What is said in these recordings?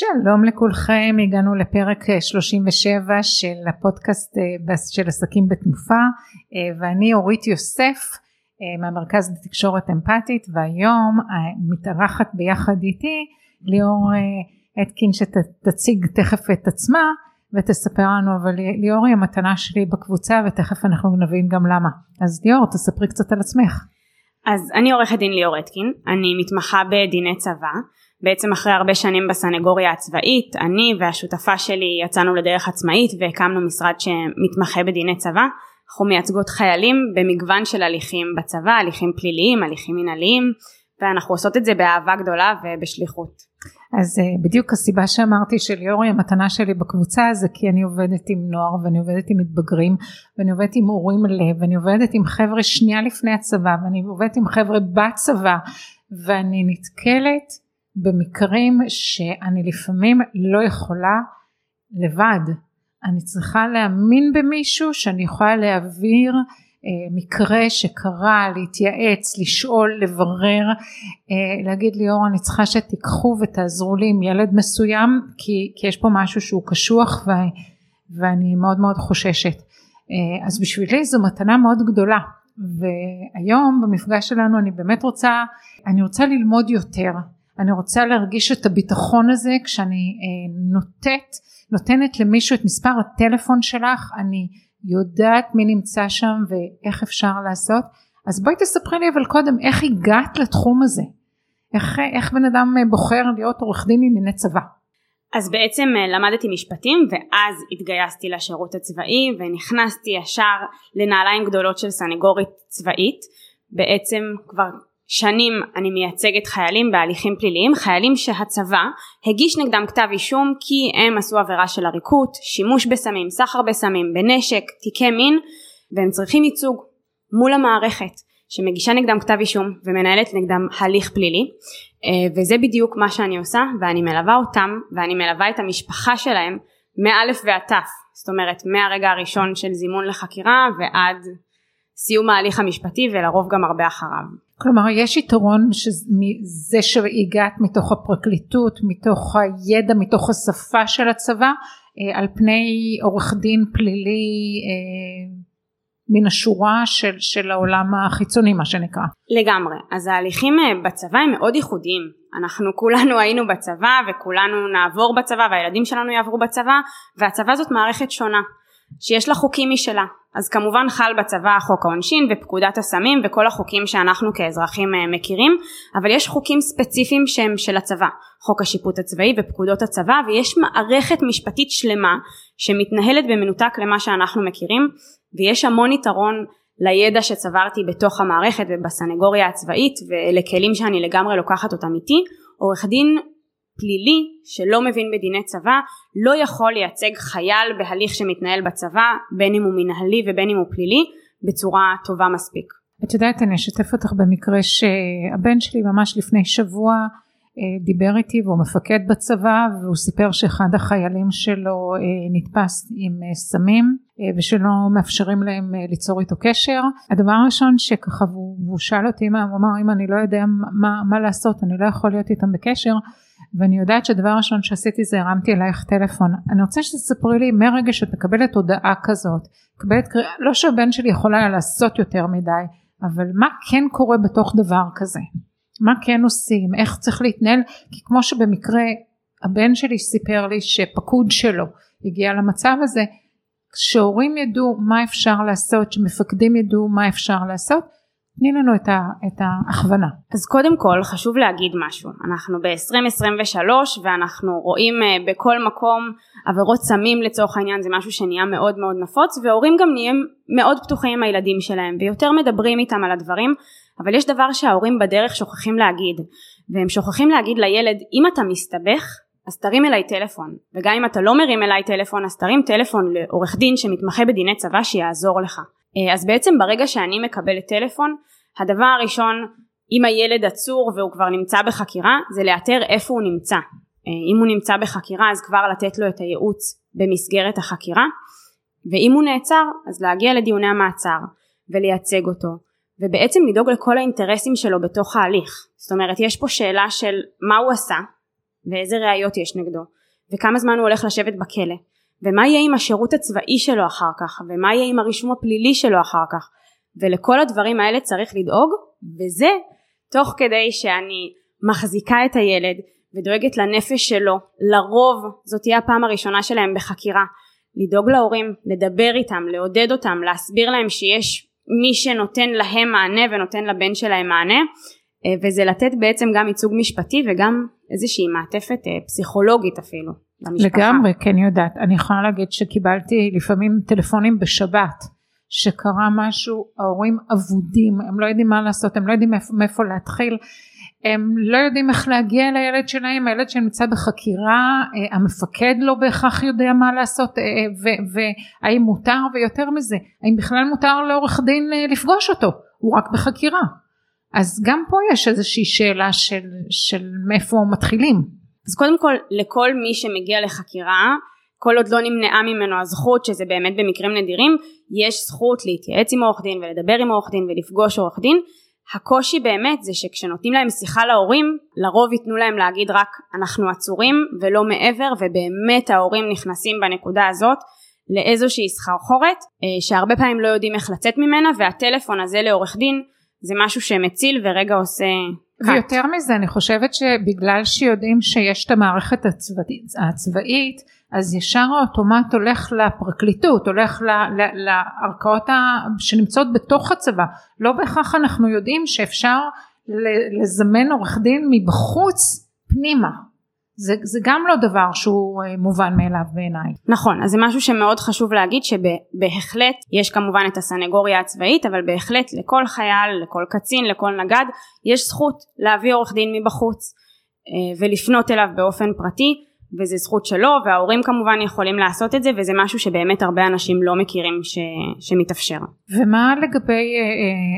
שלום לכולכם, הגענו לפרק 37 של הפודקאסט אה, של עסקים בתנופה אה, ואני אורית יוסף אה, מהמרכז לתקשורת אמפתית והיום מתארחת ביחד איתי ליאור אתקין שתציג תכף את עצמה ותספר לנו אבל ליאור היא המתנה שלי בקבוצה ותכף אנחנו נבין גם למה. אז ליאור תספרי קצת על עצמך. אז אני עורכת דין ליאור אתקין אני מתמחה בדיני צבא בעצם אחרי הרבה שנים בסנגוריה הצבאית אני והשותפה שלי יצאנו לדרך עצמאית והקמנו משרד שמתמחה בדיני צבא אנחנו מייצגות חיילים במגוון של הליכים בצבא הליכים פליליים הליכים מנהליים ואנחנו עושות את זה באהבה גדולה ובשליחות. אז אה, בדיוק הסיבה שאמרתי שליאורי המתנה שלי בקבוצה זה כי אני עובדת עם נוער ואני עובדת עם מתבגרים ואני עובדת עם הורים לב ואני עובדת עם חבר'ה שנייה לפני הצבא ואני עובדת עם חבר'ה בצבא ואני נתקלת במקרים שאני לפעמים לא יכולה לבד. אני צריכה להאמין במישהו שאני יכולה להעביר אה, מקרה שקרה להתייעץ לשאול לברר אה, להגיד ליאור אני צריכה שתיקחו ותעזרו לי עם ילד מסוים כי, כי יש פה משהו שהוא קשוח ו, ואני מאוד מאוד חוששת. אה, אז בשבילי זו מתנה מאוד גדולה. והיום במפגש שלנו אני באמת רוצה אני רוצה ללמוד יותר אני רוצה להרגיש את הביטחון הזה כשאני אה, נותנת נותנת למישהו את מספר הטלפון שלך אני יודעת מי נמצא שם ואיך אפשר לעשות. אז בואי תספרי לי אבל קודם איך הגעת לתחום הזה? איך, איך בן אדם בוחר להיות עורך דין לענייני צבא? אז בעצם אה, למדתי משפטים ואז התגייסתי לשירות הצבאי ונכנסתי ישר לנעליים גדולות של סנגורית צבאית. בעצם כבר שנים אני מייצגת חיילים בהליכים פליליים, חיילים שהצבא הגיש נגדם כתב אישום כי הם עשו עבירה של עריקות, שימוש בסמים, סחר בסמים, בנשק, תיקי מין, והם צריכים ייצוג מול המערכת שמגישה נגדם כתב אישום ומנהלת נגדם הליך פלילי, אה, וזה בדיוק מה שאני עושה, ואני מלווה אותם, ואני מלווה את המשפחה שלהם מאלף ועד תף, זאת אומרת מהרגע הראשון של זימון לחקירה ועד סיום ההליך המשפטי ולרוב גם הרבה אחריו. כלומר יש יתרון שזה שהגעת מתוך הפרקליטות, מתוך הידע, מתוך השפה של הצבא אה, על פני עורך דין פלילי אה, מן השורה של, של העולם החיצוני מה שנקרא. לגמרי, אז ההליכים אה, בצבא הם מאוד ייחודיים, אנחנו כולנו היינו בצבא וכולנו נעבור בצבא והילדים שלנו יעברו בצבא והצבא זאת מערכת שונה שיש לה חוקים משלה. אז כמובן חל בצבא חוק העונשין ופקודת הסמים וכל החוקים שאנחנו כאזרחים אה, מכירים אבל יש חוקים ספציפיים שהם של הצבא. חוק השיפוט הצבאי ופקודות הצבא ויש מערכת משפטית שלמה שמתנהלת במנותק למה שאנחנו מכירים ויש המון יתרון לידע שצברתי בתוך המערכת ובסנגוריה הצבאית ואלה כלים שאני לגמרי לוקחת אותם איתי. עורך דין פלילי שלא מבין בדיני צבא לא יכול לייצג חייל בהליך שמתנהל בצבא בין אם הוא מנהלי ובין אם הוא פלילי בצורה טובה מספיק. את יודעת אני אשתף אותך במקרה שהבן שלי ממש לפני שבוע דיבר איתי והוא מפקד בצבא והוא סיפר שאחד החיילים שלו אה, נתפס עם אה, סמים ושלא מאפשרים להם ליצור איתו קשר. הדבר הראשון שככה והוא, שאל אותי הוא אמר אם אני לא יודע מה, מה לעשות אני לא יכול להיות איתם בקשר. ואני יודעת שהדבר הראשון שעשיתי זה הרמתי אלייך טלפון. אני רוצה שתספרי לי מרגע שאת מקבלת הודעה כזאת מקבלת לא שהבן שלי יכול היה לעשות יותר מדי אבל מה כן קורה בתוך דבר כזה מה כן עושים איך צריך להתנהל כי כמו שבמקרה הבן שלי סיפר לי שפקוד שלו הגיע למצב הזה שהורים ידעו מה אפשר לעשות שמפקדים ידעו מה אפשר לעשות תני לנו את, ה, את ההכוונה. אז קודם כל חשוב להגיד משהו, אנחנו ב-2023 ואנחנו רואים אה, בכל מקום עבירות סמים לצורך העניין זה משהו שנהיה מאוד מאוד נפוץ והורים גם נהיים מאוד פתוחים עם הילדים שלהם ויותר מדברים איתם על הדברים אבל יש דבר שההורים בדרך שוכחים להגיד והם שוכחים להגיד לילד אם אתה מסתבך אז תרים אליי טלפון. וגם אם אתה לא מרים אליי טלפון אז תרים טלפון לעורך דין שמתמחה בדיני צבא שיעזור לך. אה, אז בעצם ברגע שאני מקבלת טלפון הדבר הראשון אם הילד עצור והוא כבר נמצא בחקירה זה לאתר איפה הוא נמצא. אה, אם הוא נמצא בחקירה אז כבר לתת לו את הייעוץ במסגרת החקירה ואם הוא נעצר אז להגיע לדיוני המעצר ולייצג אותו ובעצם לדאוג לכל האינטרסים שלו בתוך ההליך. זאת אומרת יש פה שאלה של מה הוא עשה ואיזה ראיות יש נגדו וכמה זמן הוא הולך לשבת בכלא ומה יהיה עם השירות הצבאי שלו אחר כך ומה יהיה עם הרישום הפלילי שלו אחר כך. ולכל הדברים האלה צריך לדאוג וזה תוך כדי שאני מחזיקה את הילד ודואגת לנפש שלו לרוב זאת תהיה הפעם הראשונה שלהם בחקירה לדאוג להורים לדבר איתם לעודד אותם להסביר להם שיש מי שנותן להם מענה ונותן לבן שלהם מענה אה, וזה לתת בעצם גם ייצוג משפטי וגם איזושהי מעטפת אה, פסיכולוגית אפילו למשפחה. לגמרי, כן יודעת. אני יכולה להגיד שקיבלתי לפעמים טלפונים בשבת, שקרה משהו, ההורים אבודים, הם לא יודעים מה לעשות, הם לא יודעים מאיפה, להתחיל, הם לא יודעים איך להגיע לילד שלהם, הילד שנמצא בחקירה, אה, המפקד לא בהכרח יודע מה לעשות, והאם מותר, ויותר מזה, האם בכלל מותר לעורך דין לפגוש אותו, הוא רק בחקירה. אז גם פה יש איזושהי שאלה של, של מאיפה מתחילים. אז קודם כל לכל מי שמגיע לחקירה כל עוד לא נמנעה ממנו הזכות שזה באמת במקרים נדירים יש זכות להתייעץ עם עורך דין ולדבר עם עורך דין ולפגוש עורך דין הקושי באמת זה שכשנותנים להם שיחה להורים לרוב ייתנו להם להגיד רק אנחנו עצורים ולא מעבר ובאמת ההורים נכנסים בנקודה הזאת לאיזושהי סחרחורת אה, שהרבה פעמים לא יודעים איך לצאת ממנה והטלפון הזה לעורך דין זה משהו שמציל ורגע עושה ויותר מזה אני חושבת שבגלל שיודעים שיש את המערכת הצבאית, הצבאית אז ישר האוטומט הולך לפרקליטות הולך לערכאות שנמצאות בתוך הצבא. לא בהכרח אנחנו יודעים שאפשר לזמן עורך דין מבחוץ פנימה זה, זה גם לא דבר שהוא אה, מובן מאליו בעיניי. נכון, אז זה משהו שמאוד חשוב להגיד שבהחלט יש כמובן את הסנגוריה הצבאית, אבל בהחלט לכל חייל, לכל קצין, לכל נגד, יש זכות להביא עורך דין מבחוץ אה, ולפנות אליו באופן פרטי. וזה זכות שלו וההורים כמובן יכולים לעשות את זה וזה משהו שבאמת הרבה אנשים לא מכירים ש, שמתאפשר. ומה לגבי אה,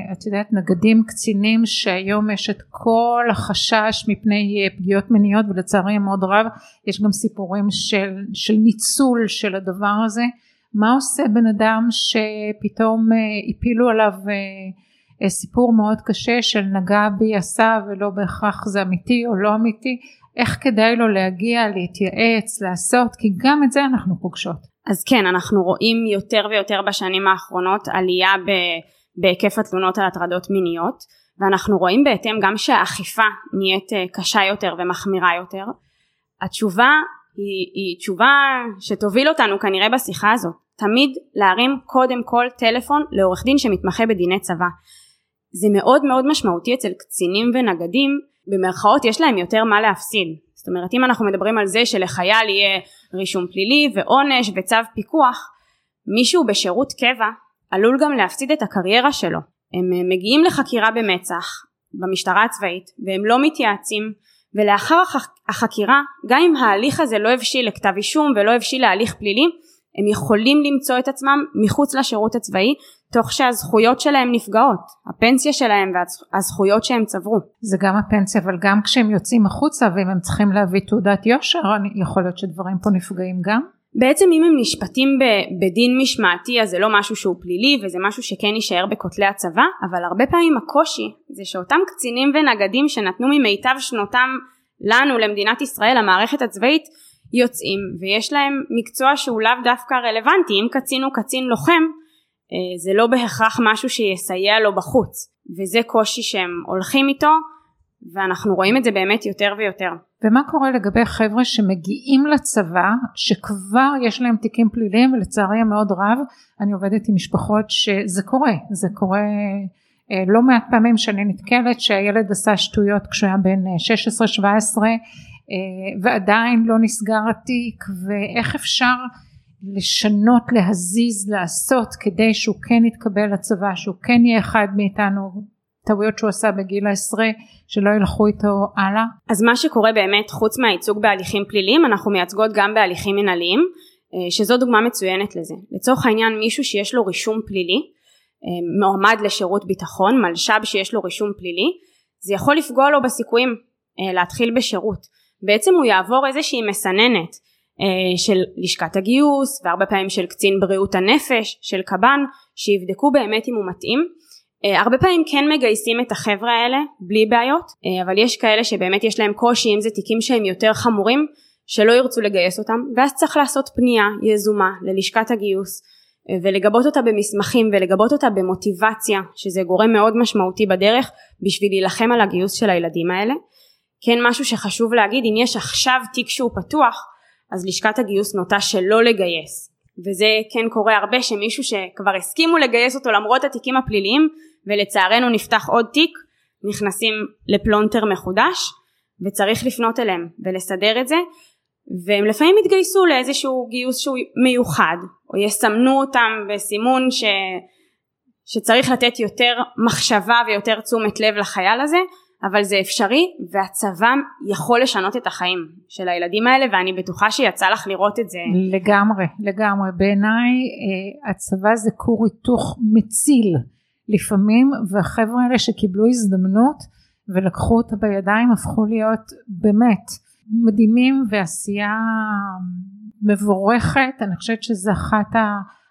אה, את יודעת נגדים קצינים שהיום יש את כל החשש מפני אה, פגיעות מיניות ולצערי מאוד רב יש גם סיפורים של, של ניצול של הדבר הזה מה עושה בן אדם שפתאום הפילו עליו סיפור מאוד קשה של נגע בי עשה ולא בהכרח זה אמיתי או לא אמיתי איך כדאי לו להגיע, להתייעץ, לעשות, כי גם את זה אנחנו פוגשות. אז כן, אנחנו רואים יותר ויותר בשנים האחרונות עלייה ב, בהיקף התלונות על הטרדות מיניות, ואנחנו רואים בהתאם גם שהאכיפה נהיית אה, קשה יותר ומחמירה יותר. התשובה היא, היא תשובה שתוביל אותנו כנראה בשיחה הזאת. תמיד להרים קודם כל טלפון לעורך דין שמתמחה בדיני צבא. זה מאוד מאוד משמעותי אצל קצינים ונגדים במרכאות יש להם יותר מה להפסיד. זאת אומרת אם אנחנו מדברים על זה שלחייל יהיה רישום פלילי ועונש וצו פיקוח מישהו בשירות קבע עלול גם להפסיד את הקריירה שלו. הם אה, מגיעים לחקירה במצ"ח במשטרה הצבאית והם לא מתייעצים ולאחר החקירה גם אם ההליך הזה לא הבשיל לכתב אישום ולא הבשיל להליך פלילי הם יכולים למצוא את עצמם מחוץ לשירות הצבאי תוך שהזכויות שלהם נפגעות, הפנסיה שלהם והזכויות שהם צברו. זה גם הפנסיה אבל גם כשהם יוצאים החוצה ואם הם צריכים להביא תעודת יושר יכול להיות שדברים פה נפגעים גם? בעצם אם הם נשפטים בדין משמעתי אז זה לא משהו שהוא פלילי וזה משהו שכן יישאר בכותלי הצבא אבל הרבה פעמים הקושי זה שאותם קצינים ונגדים שנתנו ממיטב שנותם לנו למדינת ישראל המערכת הצבאית יוצאים ויש להם מקצוע שהוא לאו דווקא רלוונטי אם קצין הוא קצין לוחם זה לא בהכרח משהו שיסייע לו בחוץ וזה קושי שהם הולכים איתו ואנחנו רואים את זה באמת יותר ויותר. ומה קורה לגבי חבר'ה שמגיעים לצבא שכבר יש להם תיקים פליליים ולצערי המאוד רב אני עובדת עם משפחות שזה קורה זה קורה אה, לא מעט פעמים שאני נתקלת שהילד עשה שטויות כשהוא היה בן 16-17 אה, ועדיין לא נסגר התיק ואיך אפשר לשנות, להזיז, לעשות כדי שהוא כן יתקבל לצבא, שהוא כן יהיה אחד מאיתנו, טעויות שהוא עשה בגיל העשרה, שלא ילכו איתו הלאה. אז מה שקורה באמת, חוץ מהייצוג בהליכים פליליים, אנחנו מייצגות גם בהליכים מנהליים, אה, שזו דוגמה מצוינת לזה. לצורך העניין מישהו שיש לו רישום פלילי, מועמד לשירות ביטחון, מלש"ב שיש לו רישום פלילי, זה יכול לפגוע לו בסיכויים להתחיל בשירות. בעצם הוא יעבור איזושהי מסננת של לשכת הגיוס והרבה פעמים של קצין בריאות הנפש, של קב"ן, שיבדקו באמת אם הוא מתאים. הרבה פעמים כן מגייסים את החבר'ה האלה בלי בעיות, אבל יש כאלה שבאמת יש להם קושי אם זה תיקים שהם יותר חמורים, שלא ירצו לגייס אותם, ואז צריך לעשות פנייה יזומה ללשכת הגיוס ולגבות אותה במסמכים ולגבות אותה במוטיבציה שזה גורם מאוד משמעותי בדרך בשביל להילחם על הגיוס של הילדים האלה. כן משהו שחשוב להגיד אם יש עכשיו תיק שהוא פתוח אז לשכת הגיוס נוטה שלא לגייס. וזה כן קורה הרבה שמישהו שכבר הסכימו לגייס אותו למרות התיקים הפליליים ולצערנו נפתח עוד תיק נכנסים לפלונטר מחודש וצריך לפנות אליהם ולסדר את זה. והם לפעמים יתגייסו לאיזשהו גיוס שהוא מיוחד או יסמנו אותם בסימון ש... שצריך לתת יותר מחשבה ויותר תשומת לב לחייל הזה אבל זה אפשרי והצבא יכול לשנות את החיים של הילדים האלה ואני בטוחה שיצא לך לראות את זה. לגמרי, לגמרי. בעיניי אה, הצבא זה כור היתוך מציל לפעמים והחבר'ה האלה שקיבלו הזדמנות ולקחו אותה בידיים הפכו להיות באמת מדהימים ועשייה מבורכת אני חושבת שזה אחת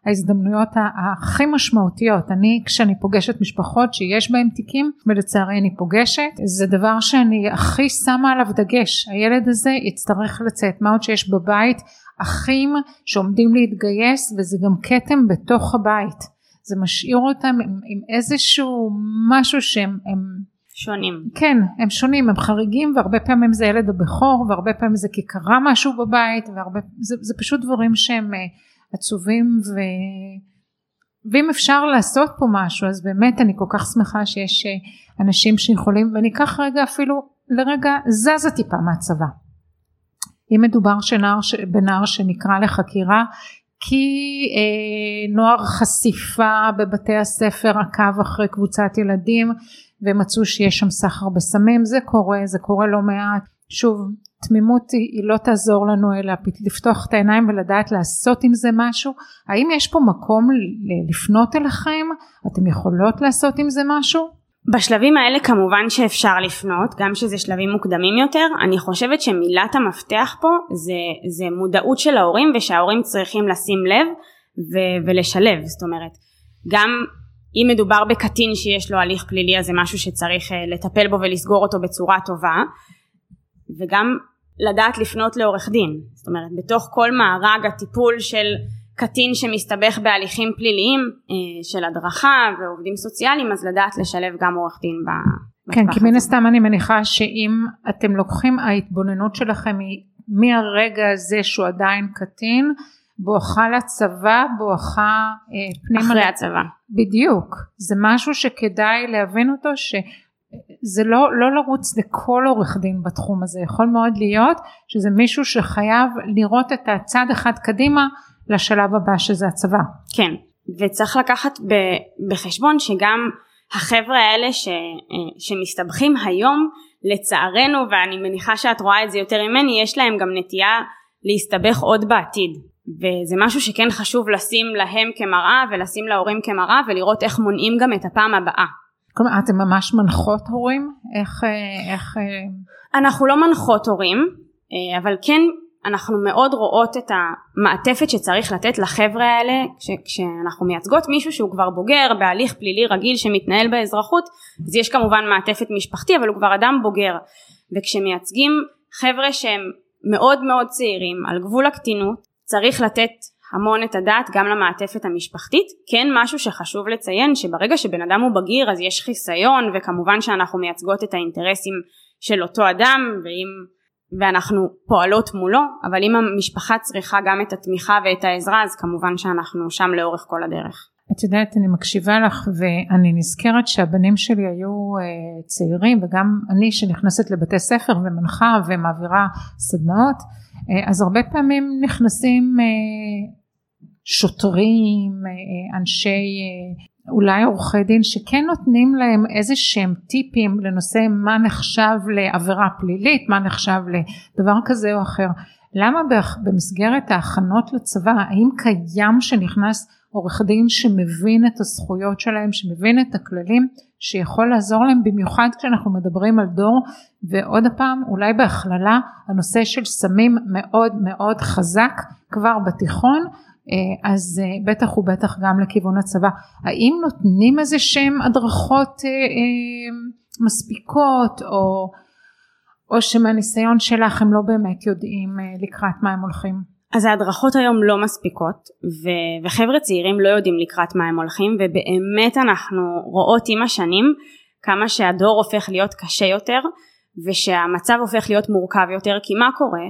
ההזדמנויות הכי משמעותיות. אני כשאני פוגשת משפחות שיש בהם תיקים ולצערי אני פוגשת זה דבר שאני הכי שמה עליו דגש. הילד הזה יצטרך לצאת. מה עוד שיש בבית? אחים שעומדים להתגייס וזה גם כתם בתוך הבית. זה משאיר אותם עם, עם איזשהו משהו שהם הם, שונים. כן, הם שונים, הם חריגים והרבה פעמים זה ילד הבכור והרבה פעמים זה כי קרה משהו בבית והרבה, זה, זה פשוט דברים שהם uh, עצובים ו... ואם אפשר לעשות פה משהו אז באמת אני כל כך שמחה שיש uh, אנשים שיכולים ואני אקח רגע אפילו לרגע זזה טיפה מהצבא. אם מדובר שנער, בנער שנקרא לחקירה כי אה, נוער חשיפה בבתי הספר עקב אחרי קבוצת ילדים ומצאו שיש שם סחר בסמים זה קורה זה קורה לא מעט שוב תמימות היא לא תעזור לנו אלא לפתוח את העיניים ולדעת לעשות עם זה משהו. האם יש פה מקום לפנות אליכם? אתם יכולות לעשות עם זה משהו? בשלבים האלה כמובן שאפשר לפנות גם שזה שלבים מוקדמים יותר. אני חושבת שמילת המפתח פה זה, זה מודעות של ההורים ושההורים צריכים לשים לב ו- ולשלב. זאת אומרת גם אם מדובר בקטין שיש לו הליך פלילי אז זה משהו שצריך אה, לטפל בו ולסגור אותו בצורה טובה. וגם לדעת לפנות לעורך דין. זאת אומרת בתוך כל מארג הטיפול של קטין שמסתבך בהליכים פליליים אה, של הדרכה ועובדים סוציאליים אז לדעת לשלב גם עורך דין כן כי מן הסתם אני מניחה שאם אתם לוקחים ההתבוננות שלכם היא מהרגע הזה שהוא עדיין קטין בואכה לצבא בואכה אה, פנימה. אחרי הצבא. בדיוק. זה משהו שכדאי להבין אותו שזה לא, לא לרוץ לכל עורך דין בתחום הזה. יכול מאוד להיות שזה מישהו שחייב לראות את הצד אחד קדימה לשלב הבא שזה הצבא. כן וצריך לקחת בחשבון שגם החבר'ה האלה ש, שמסתבכים היום לצערנו ואני מניחה שאת רואה את זה יותר ממני יש להם גם נטייה להסתבך עוד בעתיד. וזה משהו שכן חשוב לשים להם כמראה ולשים להורים כמראה ולראות איך מונעים גם את הפעם הבאה. כלומר אתם ממש מנחות הורים? איך... אה, איך... אה? אנחנו לא מנחות הורים אה, אבל כן אנחנו מאוד רואות את המעטפת שצריך לתת לחבר'ה האלה כש, כשאנחנו מייצגות מישהו שהוא כבר בוגר בהליך פלילי רגיל שמתנהל באזרחות אז יש כמובן מעטפת משפחתי אבל הוא כבר אדם בוגר וכשמייצגים חבר'ה שהם מאוד מאוד צעירים על גבול הקטינות צריך לתת המון את הדעת גם למעטפת המשפחתית כן משהו שחשוב לציין שברגע שבן אדם הוא בגיר אז יש חיסיון וכמובן שאנחנו מייצגות את האינטרסים של אותו אדם ואם ואנחנו פועלות מולו אבל אם המשפחה צריכה גם את התמיכה ואת העזרה אז כמובן שאנחנו שם לאורך כל הדרך. את יודעת אני מקשיבה לך ואני נזכרת שהבנים שלי היו uh, צעירים וגם אני שנכנסת לבתי ספר ומנחה ומעבירה סדנאות uh, אז הרבה פעמים נכנסים uh, שוטרים אנשי אולי עורכי דין שכן נותנים להם איזה שהם טיפים לנושא מה נחשב לעבירה פלילית מה נחשב לדבר כזה או אחר. למה במסגרת ההכנות לצבא האם קיים שנכנס עורך דין שמבין את הזכויות שלהם, שמבין את הכללים, שיכול לעזור להם במיוחד כשאנחנו מדברים על דור? ועוד הפעם אולי בהכללה הנושא של סמים מאוד מאוד חזק כבר בתיכון אה, אז אה, בטח ובטח גם לכיוון הצבא. האם נותנים איזה שהם הדרכות אה, מספיקות או, או שמהניסיון שלך הם לא באמת יודעים לקראת מה הם הולכים? אז ההדרכות היום לא מספיקות ו- וחבר'ה צעירים לא יודעים לקראת מה הם הולכים ובאמת אנחנו רואות עם השנים כמה שהדור הופך להיות קשה יותר ושהמצב הופך להיות מורכב יותר כי מה קורה?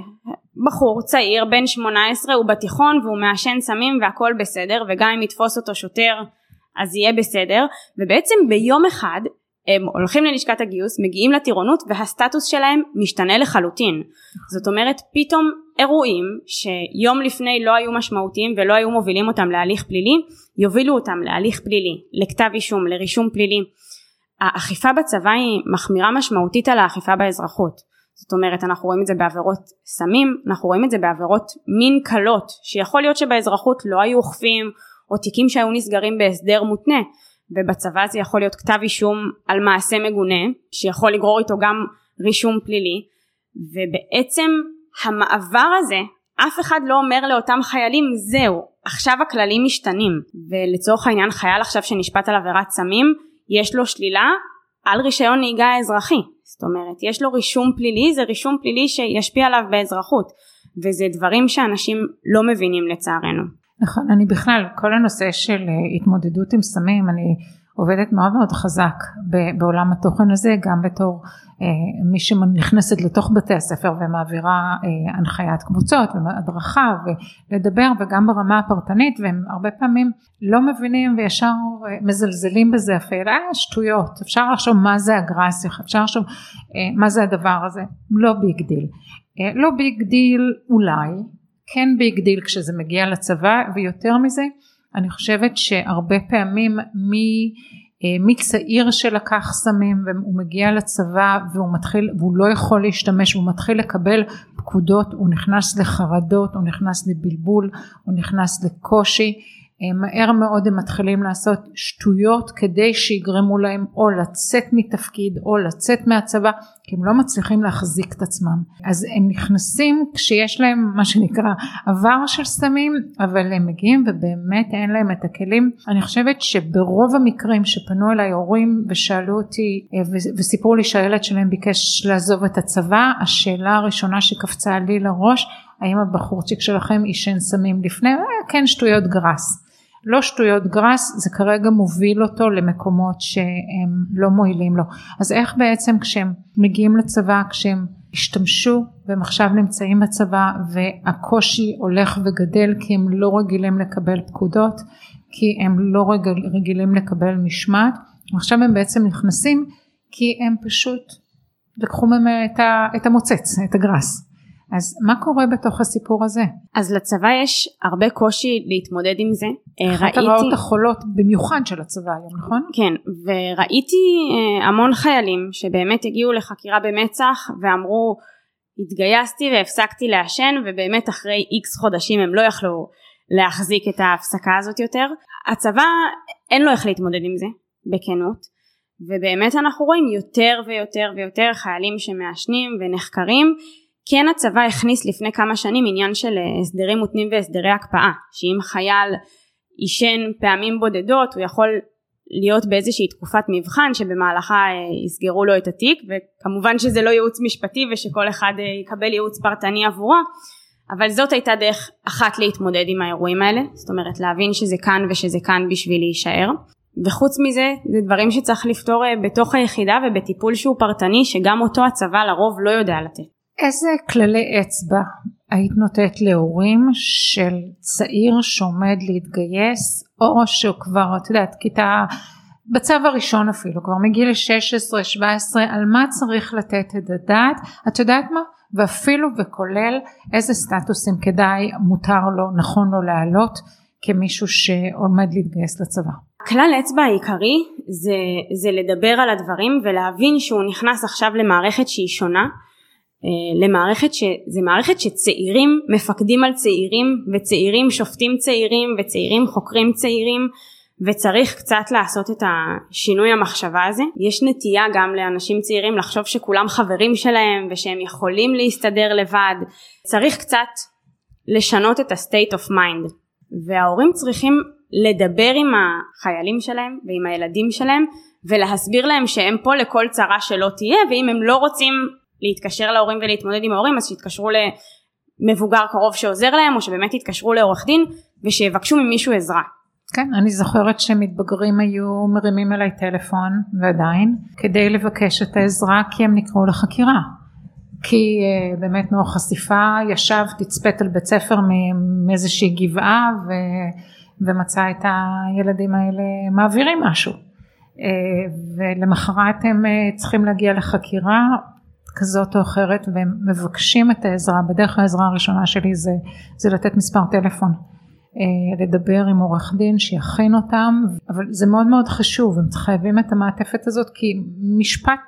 בחור צעיר בן 18 הוא בתיכון והוא מעשן סמים והכל בסדר וגם אם יתפוס אותו שוטר אז יהיה בסדר. ובעצם ביום אחד הם הולכים ללשכת הגיוס מגיעים לטירונות והסטטוס שלהם משתנה לחלוטין. זאת אומרת פתאום אירועים שיום לפני לא היו משמעותיים ולא היו מובילים אותם להליך פלילי יובילו אותם להליך פלילי לכתב אישום לרישום פלילי האכיפה בצבא היא מחמירה משמעותית על האכיפה באזרחות. זאת אומרת אנחנו רואים את זה בעבירות סמים אנחנו רואים את זה בעבירות מין קלות שיכול להיות שבאזרחות לא היו אוכפים או תיקים שהיו נסגרים בהסדר מותנה ובצבא זה יכול להיות כתב אישום על מעשה מגונה שיכול לגרור איתו גם רישום פלילי ובעצם המעבר הזה אף אחד לא אומר לאותם חיילים זהו עכשיו הכללים משתנים ולצורך העניין חייל עכשיו שנשפט על עבירת סמים יש לו שלילה על רישיון נהיגה אזרחי זאת אומרת יש לו רישום פלילי זה רישום פלילי שישפיע עליו באזרחות וזה דברים שאנשים לא מבינים לצערנו. נכון אני בכלל כל הנושא של אה, התמודדות עם סמים אני עובדת מאוד מאוד חזק בעולם התוכן הזה גם בתור אה, מי שנכנסת לתוך בתי הספר ומעבירה אה, הנחיית קבוצות והדרכה ולדבר וגם ברמה הפרטנית והם הרבה פעמים לא מבינים וישר אה, מזלזלים בזה אפילו. אה שטויות. אפשר לחשוב מה זה אגרסיה אפשר לחשוב מה זה הדבר הזה. לא big deal. לא big deal אולי כן big deal כשזה מגיע לצבא ויותר מזה אני חושבת שהרבה פעמים מי אה, מצעיר שלקח סמים והוא מגיע לצבא והוא מתחיל והוא לא יכול להשתמש והוא מתחיל לקבל פקודות הוא נכנס לחרדות הוא נכנס לבלבול הוא נכנס לקושי מהר מאוד הם מתחילים לעשות שטויות כדי שיגרמו להם או לצאת מתפקיד או לצאת מהצבא כי הם לא מצליחים להחזיק את עצמם. אז הם נכנסים כשיש להם מה שנקרא עבר של סמים אבל הם מגיעים ובאמת אין להם את הכלים. אני חושבת שברוב המקרים שפנו אליי הורים ושאלו אותי אה, וסיפרו לי שהילד שלהם ביקש לעזוב את הצבא השאלה הראשונה שקפצה לי לראש האם הבחורצ'יק שלכם עישן סמים לפני? אה, כן שטויות גראס לא שטויות גראס זה כרגע מוביל אותו למקומות שהם לא מועילים לו. אז איך בעצם כשהם מגיעים לצבא כשהם השתמשו והם עכשיו נמצאים בצבא והקושי הולך וגדל כי הם לא רגילים לקבל פקודות כי הם לא רגיל, רגילים לקבל משמעת עכשיו הם בעצם נכנסים כי הם פשוט לקחו מהם את המוצץ את הגראס אז מה קורה בתוך הסיפור הזה? אז לצבא יש הרבה קושי להתמודד עם זה. אה, אחת הרעות החולות במיוחד של הצבא היום, נכון? כן, וראיתי אה, המון חיילים שבאמת הגיעו לחקירה במצ"ח ואמרו התגייסתי והפסקתי לעשן ובאמת אחרי איקס חודשים הם לא יכלו להחזיק את ההפסקה הזאת יותר. הצבא אין לו איך להתמודד עם זה, בכנות. ובאמת אנחנו רואים יותר ויותר ויותר חיילים שמעשנים ונחקרים כן הצבא הכניס לפני כמה שנים עניין של אה, הסדרים מותנים והסדרי הקפאה שאם חייל עישן פעמים בודדות הוא יכול להיות באיזושהי תקופת מבחן שבמהלכה אה, יסגרו לו את התיק וכמובן שזה לא ייעוץ משפטי ושכל אחד אה, יקבל ייעוץ פרטני עבורו אבל זאת הייתה דרך אחת להתמודד עם האירועים האלה זאת אומרת להבין שזה כאן ושזה כאן בשביל להישאר. וחוץ מזה זה דברים שצריך לפתור בתוך היחידה ובטיפול שהוא פרטני שגם אותו הצבא לרוב לא יודע לתת איזה כללי אצבע היית נותנת להורים של צעיר שעומד להתגייס או שהוא כבר את יודעת כיתה בצו הראשון אפילו כבר מגיל 16-17 על מה צריך לתת את הדעת? את יודעת מה? ואפילו וכולל איזה סטטוסים כדאי מותר לו נכון לו להעלות כמישהו שעומד להתגייס לצבא. כלל אצבע העיקרי זה, זה לדבר על הדברים ולהבין שהוא נכנס עכשיו למערכת שהיא שונה למערכת שזה מערכת שצעירים מפקדים על צעירים וצעירים שופטים צעירים וצעירים חוקרים צעירים וצריך קצת לעשות את השינוי המחשבה הזה. יש נטייה גם לאנשים צעירים לחשוב שכולם חברים שלהם ושהם יכולים להסתדר לבד. צריך קצת לשנות את ה-state of mind וההורים צריכים לדבר עם החיילים שלהם ועם הילדים שלהם ולהסביר להם שהם פה לכל צרה שלא תהיה ואם הם לא רוצים להתקשר להורים ולהתמודד עם ההורים אז שיתקשרו למבוגר קרוב שעוזר להם או שבאמת יתקשרו לעורך דין ושיבקשו ממישהו עזרה. כן, אני זוכרת שמתבגרים היו מרימים אליי טלפון ועדיין כדי לבקש את העזרה כי הם נקראו לחקירה. כי uh, באמת נוח חשיפה ישב תצפת על בית ספר מאיזושהי גבעה ו, ומצא את הילדים האלה מעבירים משהו. Uh, ולמחרת הם uh, צריכים להגיע לחקירה כזאת או אחרת והם מבקשים את העזרה בדרך העזרה הראשונה שלי זה, זה לתת מספר טלפון אה, לדבר עם עורך דין שיכין אותם אבל זה מאוד מאוד חשוב הם חייבים את המעטפת הזאת כי משפט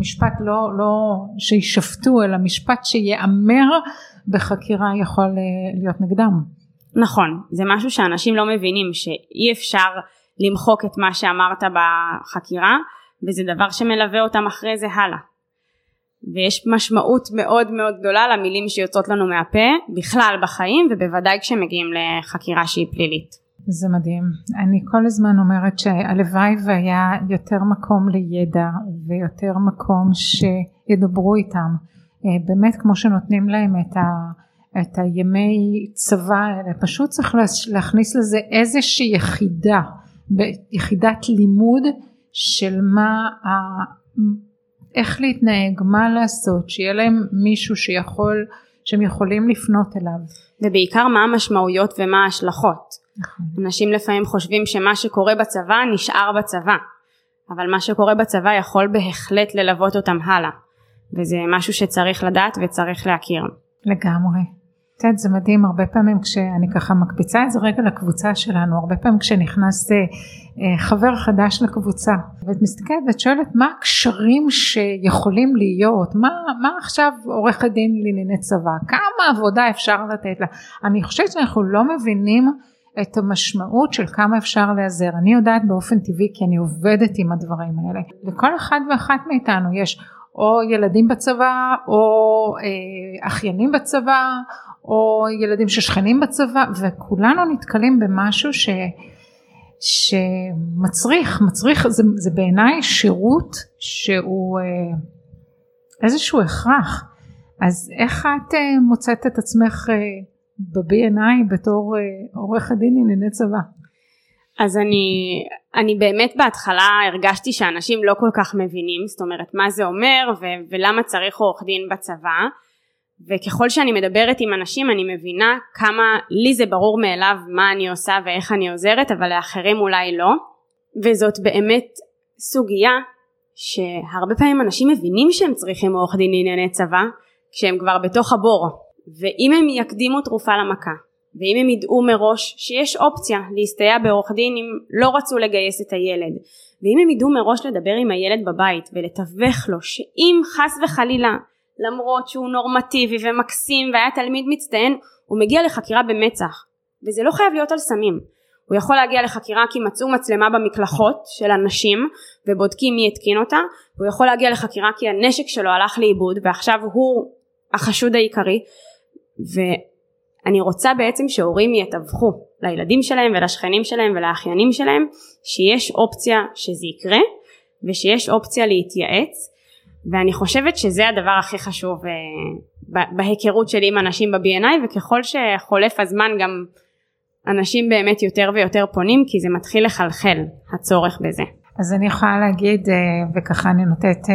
משפט לא, לא שישפטו אלא משפט שיאמר בחקירה יכול אה, להיות נגדם. נכון זה משהו שאנשים לא מבינים שאי אפשר למחוק את מה שאמרת בחקירה וזה דבר שמלווה אותם אחרי זה הלאה. ויש משמעות מאוד מאוד גדולה למילים שיוצאות לנו מהפה בכלל בחיים ובוודאי כשמגיעים לחקירה שהיא פלילית. זה מדהים. אני כל הזמן אומרת שהלוואי והיה יותר מקום לידע ויותר מקום שידברו איתם. אה, באמת כמו שנותנים להם את, ה, את הימי צבא האלה, פשוט צריך להכניס לזה איזושהי יחידה, יחידת לימוד של מה איך להתנהג, מה לעשות, שיהיה להם מישהו שיכול, שהם יכולים לפנות אליו. ובעיקר מה המשמעויות ומה ההשלכות. נכון. אנשים לפעמים חושבים שמה שקורה בצבא נשאר בצבא, אבל מה שקורה בצבא יכול בהחלט ללוות אותם הלאה, וזה משהו שצריך לדעת וצריך להכיר. לגמרי. את יודעת זה מדהים הרבה פעמים כשאני ככה מקפיצה את זה רגע לקבוצה שלנו הרבה פעמים כשנכנס אה, אה, חבר חדש לקבוצה ואת מסתכלת ואת שואלת מה הקשרים שיכולים להיות? מה, מה עכשיו עורכת דין לענייני צבא? כמה עבודה אפשר לתת לה? אני חושבת שאנחנו לא מבינים את המשמעות של כמה אפשר להיעזר. אני יודעת באופן טבעי כי אני עובדת עם הדברים האלה. לכל אחד ואחת מאיתנו יש או ילדים בצבא או אה, אחיינים בצבא או ילדים ששכנים בצבא וכולנו נתקלים במשהו ש, שמצריך מצריך זה, זה בעיניי שירות שהוא אה, איזשהו הכרח אז איך את אה, מוצאת את עצמך אה, ב-B&I בתור עורכת דין לענייני צבא? אז אני, אני באמת בהתחלה הרגשתי שאנשים לא כל כך מבינים, זאת אומרת מה זה אומר ו- ולמה צריך עורך דין בצבא וככל שאני מדברת עם אנשים אני מבינה כמה לי זה ברור מאליו מה אני עושה ואיך אני עוזרת אבל לאחרים אולי לא. וזאת באמת סוגיה שהרבה פעמים אנשים מבינים שהם צריכים עורך דין לענייני צבא כשהם כבר בתוך הבור. ואם הם יקדימו תרופה למכה ואם הם ידעו מראש שיש אופציה להסתייע בעורך דין אם לא רצו לגייס את הילד ואם הם ידעו מראש לדבר עם הילד בבית ולתווך לו שאם חס וחלילה למרות שהוא נורמטיבי ומקסים והיה תלמיד מצטיין הוא מגיע לחקירה במצח. וזה לא חייב להיות על סמים. הוא יכול להגיע לחקירה כי מצאו מצלמה במקלחות של אנשים ובודקים מי התקין אותה. הוא יכול להגיע לחקירה כי הנשק שלו הלך לאיבוד ועכשיו הוא החשוד העיקרי. ואני רוצה בעצם שהורים יתווכו לילדים שלהם ולשכנים שלהם ולאחיינים שלהם שיש אופציה שזה יקרה ושיש אופציה להתייעץ ואני חושבת שזה הדבר הכי חשוב uh, בהיכרות שלי עם אנשים ב-B&I וככל שחולף הזמן גם אנשים באמת יותר ויותר פונים כי זה מתחיל לחלחל הצורך בזה. אז אני יכולה להגיד uh, וככה אני נותנת uh,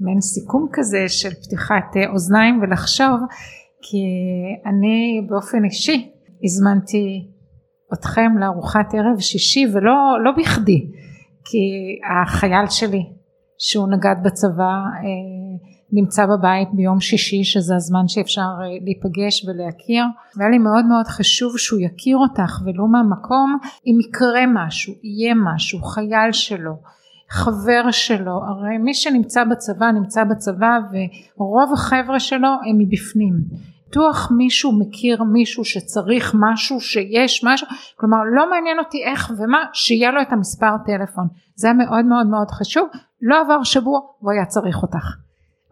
מעין סיכום כזה של פתיחת אוזניים ולחשוב כי אני באופן אישי הזמנתי אתכם לארוחת ערב שישי ולא לא בכדי כי החייל שלי שהוא נגד בצבא אה, נמצא בבית ביום שישי שזה הזמן שאפשר אה, להיפגש ולהכיר. והיה לי מאוד מאוד חשוב שהוא יכיר אותך ולו מהמקום. אם יקרה משהו יהיה משהו חייל שלו חבר שלו, הרי מי שנמצא בצבא נמצא בצבא ורוב החבר'ה שלו הם מבפנים. בטוח מישהו מכיר מישהו שצריך משהו שיש משהו. כלומר לא מעניין אותי איך ומה שיהיה לו את המספר טלפון. זה מאוד מאוד מאוד חשוב לא עבר שבוע והוא היה צריך אותך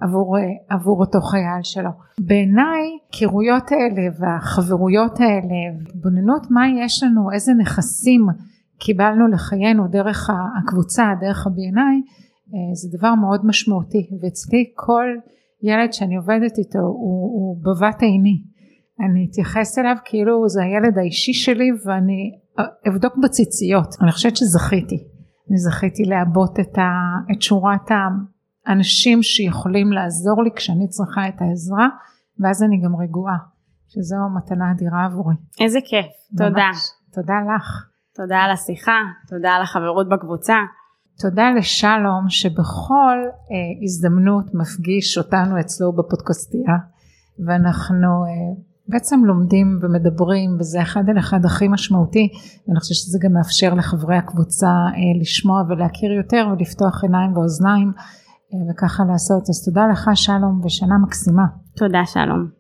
עבור, עבור אותו חייל שלו. בעיניי היכרויות האלה והחברויות האלה, התבוננות מה יש לנו, איזה נכסים קיבלנו לחיינו דרך הקבוצה, דרך ה-B&I, אה, זה דבר מאוד משמעותי ואצלי כל ילד שאני עובדת איתו הוא, הוא בבת עיני. אני אתייחס אליו כאילו זה הילד האישי שלי ואני אבדוק בציציות. אני חושבת שזכיתי. אני זכיתי לעבות את, ה, את שורת האנשים שיכולים לעזור לי כשאני צריכה את העזרה ואז אני גם רגועה. שזו מתנה אדירה עבורי. איזה כיף, ממש. תודה. תודה לך. תודה על השיחה, תודה על החברות בקבוצה. תודה לשלום שבכל אה, הזדמנות מפגיש אותנו אצלו בפודקאסטייה ואנחנו אה, בעצם לומדים ומדברים וזה אחד על אחד הכי משמעותי ואני חושבת שזה גם מאפשר לחברי הקבוצה אה, לשמוע ולהכיר יותר ולפתוח עיניים ואוזניים אה, וככה לעשות אז תודה לך שלום ושנה מקסימה. תודה שלום.